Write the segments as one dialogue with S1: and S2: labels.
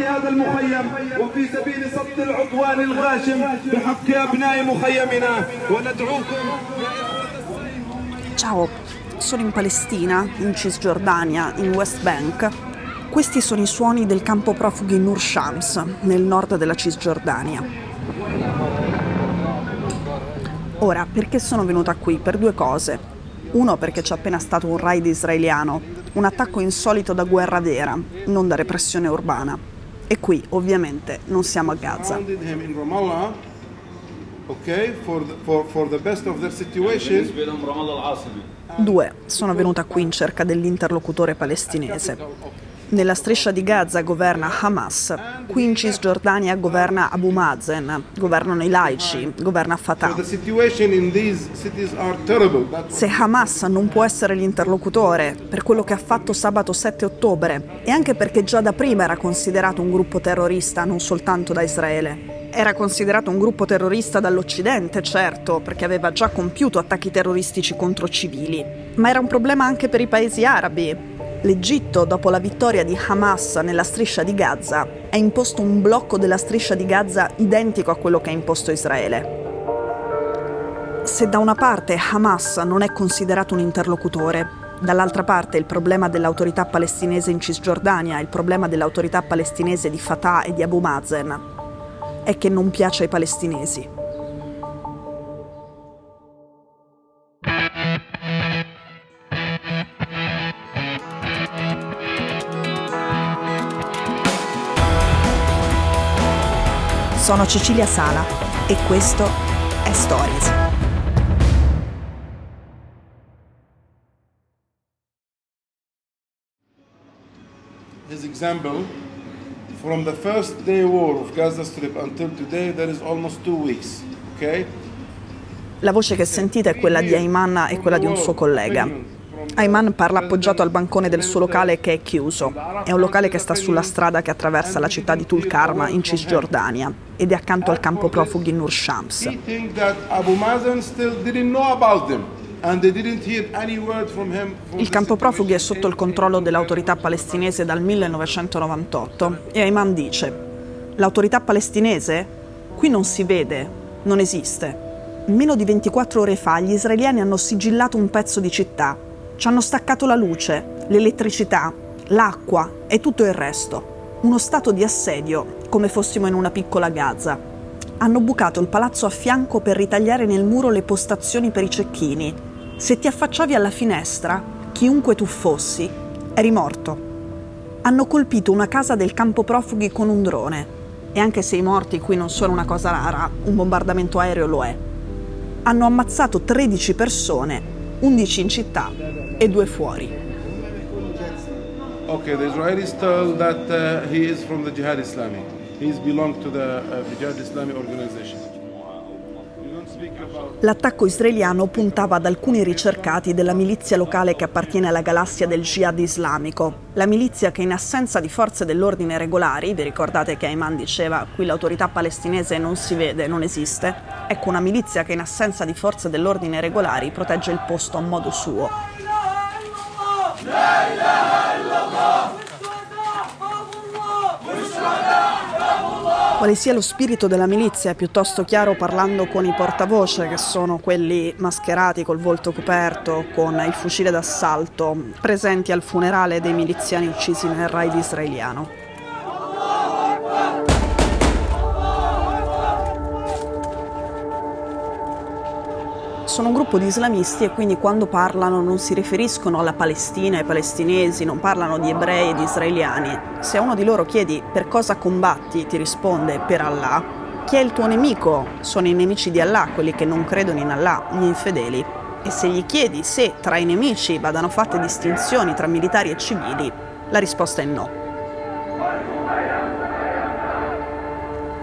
S1: دفاعا عن كرامة هذا المخيم وفي سبيل صد العدوان الغاشم بحق أبناء مخيمنا وندعوكم
S2: Ciao, sono in Palestina, in Cisgiordania, in West Bank. Questi sono i suoni del campo profughi Nur Shams, nel nord della Cisgiordania. Ora, perché sono venuta qui? Per due cose. Uno, perché c'è appena stato un raid israeliano, un attacco insolito da guerra vera, non da repressione urbana. E qui, ovviamente, non siamo a Gaza.
S1: okay, for the, for, for the.
S2: Due, sono venuta qui in cerca dell'interlocutore palestinese. Nella striscia di Gaza governa Hamas, qui in Cisgiordania governa Abu Mazen, governano i laici, governa Fatah. Se Hamas non può essere l'interlocutore per quello che ha fatto sabato 7 ottobre e anche perché già da prima era considerato un gruppo terrorista non soltanto da Israele. Era considerato un gruppo terrorista dall'Occidente, certo, perché aveva già compiuto attacchi terroristici contro civili, ma era un problema anche per i paesi arabi. L'Egitto, dopo la vittoria di Hamas nella striscia di Gaza, ha imposto un blocco della striscia di Gaza identico a quello che ha imposto Israele. Se da una parte Hamas non è considerato un interlocutore, dall'altra parte il problema dell'autorità palestinese in Cisgiordania il problema dell'autorità palestinese di Fatah e di Abu Mazen è che non piace ai palestinesi. Sono Cecilia Sala e questo è Stories.
S1: his example. From the first day war of Gaza Strip until today, there is almost two weeks. Okay?
S2: La voce che sentite è quella di Ayman e quella di un suo collega. Ayman parla appoggiato al bancone del suo locale che è chiuso. È un locale che sta sulla strada che attraversa la città di Tulkarma in Cisgiordania ed è accanto al campo profughi Nur Shams. Il campo profughi è sotto il controllo dell'autorità palestinese dal 1998 e Ayman dice: L'autorità palestinese? Qui non si vede, non esiste. Meno di 24 ore fa gli israeliani hanno sigillato un pezzo di città, ci hanno staccato la luce, l'elettricità, l'acqua e tutto il resto. Uno stato di assedio, come fossimo in una piccola Gaza. Hanno bucato il palazzo a fianco per ritagliare nel muro le postazioni per i cecchini. Se ti affacciavi alla finestra, chiunque tu fossi, eri morto. Hanno colpito una casa del campo profughi con un drone. E anche se i morti qui non sono una cosa rara, un bombardamento aereo lo è. Hanno ammazzato 13 persone, 11 in città e due fuori.
S1: Okay, the Israelis tell that uh, he is from the Jihad Islami. He's belong to the uh, Jihad Islami organization.
S2: L'attacco israeliano puntava ad alcuni ricercati della milizia locale che appartiene alla galassia del jihad islamico, la milizia che in assenza di forze dell'ordine regolari, vi ricordate che Ayman diceva qui l'autorità palestinese non si vede, non esiste, ecco una milizia che in assenza di forze dell'ordine regolari protegge il posto a modo suo. Quale sia lo spirito della milizia è piuttosto chiaro parlando con i portavoce, che sono quelli mascherati col volto coperto, con il fucile d'assalto, presenti al funerale dei miliziani uccisi nel raid israeliano. Sono un gruppo di islamisti e quindi quando parlano non si riferiscono alla Palestina, ai palestinesi, non parlano di ebrei e di israeliani. Se a uno di loro chiedi per cosa combatti, ti risponde per Allah. Chi è il tuo nemico? Sono i nemici di Allah, quelli che non credono in Allah, gli infedeli. E se gli chiedi se tra i nemici vadano fatte distinzioni tra militari e civili, la risposta è no.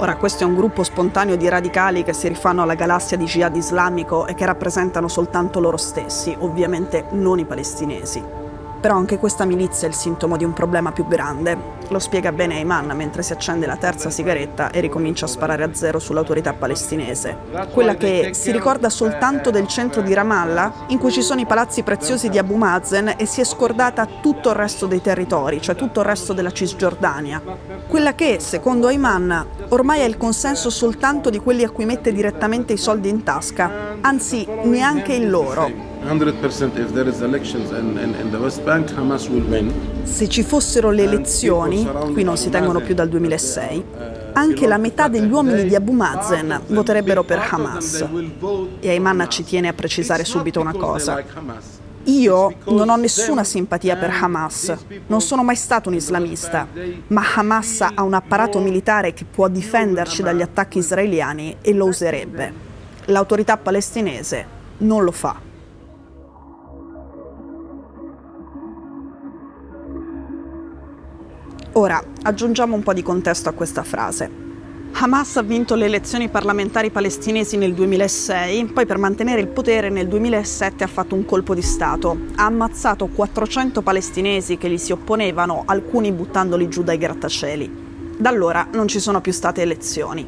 S2: Ora, questo è un gruppo spontaneo di radicali che si rifanno alla galassia di jihad islamico e che rappresentano soltanto loro stessi, ovviamente non i palestinesi. Però anche questa milizia è il sintomo di un problema più grande. Lo spiega bene Ayman mentre si accende la terza sigaretta e ricomincia a sparare a zero sull'autorità palestinese. Quella che si ricorda soltanto del centro di Ramallah, in cui ci sono i palazzi preziosi di Abu Mazen e si è scordata tutto il resto dei territori, cioè tutto il resto della Cisgiordania. Quella che, secondo Ayman, ormai è il consenso soltanto di quelli a cui mette direttamente i soldi in tasca, anzi neanche il loro. 100% if there is elections in, in, in the West Bank, Hamas will win. Se ci fossero le elezioni, qui non si tengono più dal 2006, anche la metà degli uomini di Abu Mazen voterebbero per Hamas. E Ayman ci tiene a precisare subito una cosa. Io non ho nessuna simpatia per Hamas, non sono mai stato un islamista, ma Hamas ha un apparato militare che può difenderci dagli attacchi israeliani e lo userebbe. L'autorità palestinese non lo fa. Ora, aggiungiamo un po' di contesto a questa frase. Hamas ha vinto le elezioni parlamentari palestinesi nel 2006, poi per mantenere il potere nel 2007 ha fatto un colpo di Stato. Ha ammazzato 400 palestinesi che gli si opponevano, alcuni buttandoli giù dai grattacieli. Da allora non ci sono più state elezioni.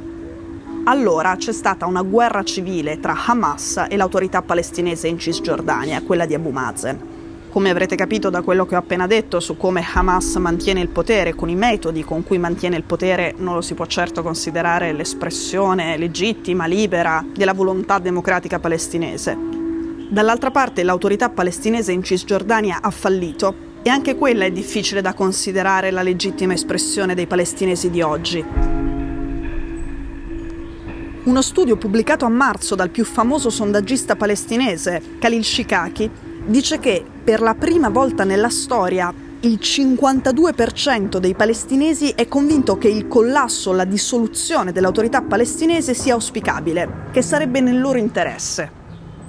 S2: Allora c'è stata una guerra civile tra Hamas e l'autorità palestinese in Cisgiordania, quella di Abu Mazen. Come avrete capito da quello che ho appena detto su come Hamas mantiene il potere, con i metodi con cui mantiene il potere, non lo si può certo considerare l'espressione legittima, libera della volontà democratica palestinese. Dall'altra parte l'autorità palestinese in Cisgiordania ha fallito e anche quella è difficile da considerare la legittima espressione dei palestinesi di oggi. Uno studio pubblicato a marzo dal più famoso sondaggista palestinese, Khalil Shikaki, dice che per la prima volta nella storia il 52% dei palestinesi è convinto che il collasso, la dissoluzione dell'autorità palestinese sia auspicabile, che sarebbe nel loro interesse.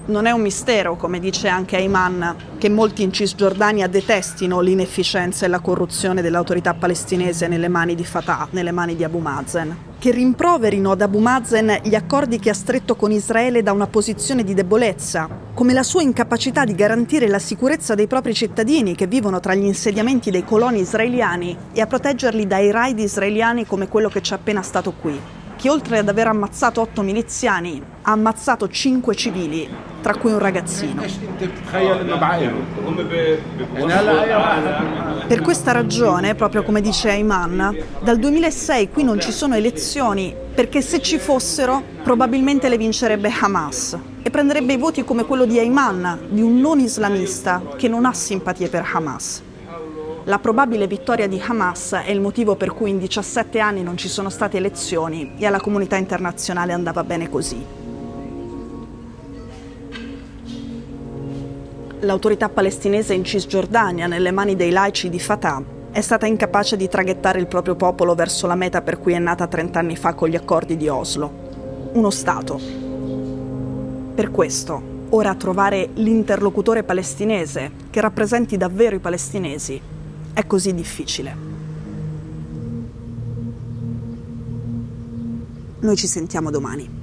S2: Non è un mistero, come dice anche Ayman, che molti in Cisgiordania detestino l'inefficienza e la corruzione dell'autorità palestinese nelle mani di Fatah, nelle mani di Abu Mazen. Che rimproverino ad Abu Mazen gli accordi che ha stretto con Israele da una posizione di debolezza, come la sua incapacità di garantire la sicurezza dei propri cittadini che vivono tra gli insediamenti dei coloni israeliani e a proteggerli dai raid israeliani come quello che c'è appena stato qui che oltre ad aver ammazzato otto miliziani, ha ammazzato cinque civili, tra cui un ragazzino. Per questa ragione, proprio come dice Ayman, dal 2006 qui non ci sono elezioni perché se ci fossero probabilmente le vincerebbe Hamas e prenderebbe i voti come quello di Ayman, di un non islamista che non ha simpatie per Hamas. La probabile vittoria di Hamas è il motivo per cui in 17 anni non ci sono state elezioni e alla comunità internazionale andava bene così. L'autorità palestinese in Cisgiordania, nelle mani dei laici di Fatah, è stata incapace di traghettare il proprio popolo verso la meta per cui è nata 30 anni fa con gli accordi di Oslo. Uno Stato. Per questo, ora trovare l'interlocutore palestinese che rappresenti davvero i palestinesi è così difficile. Noi ci sentiamo domani.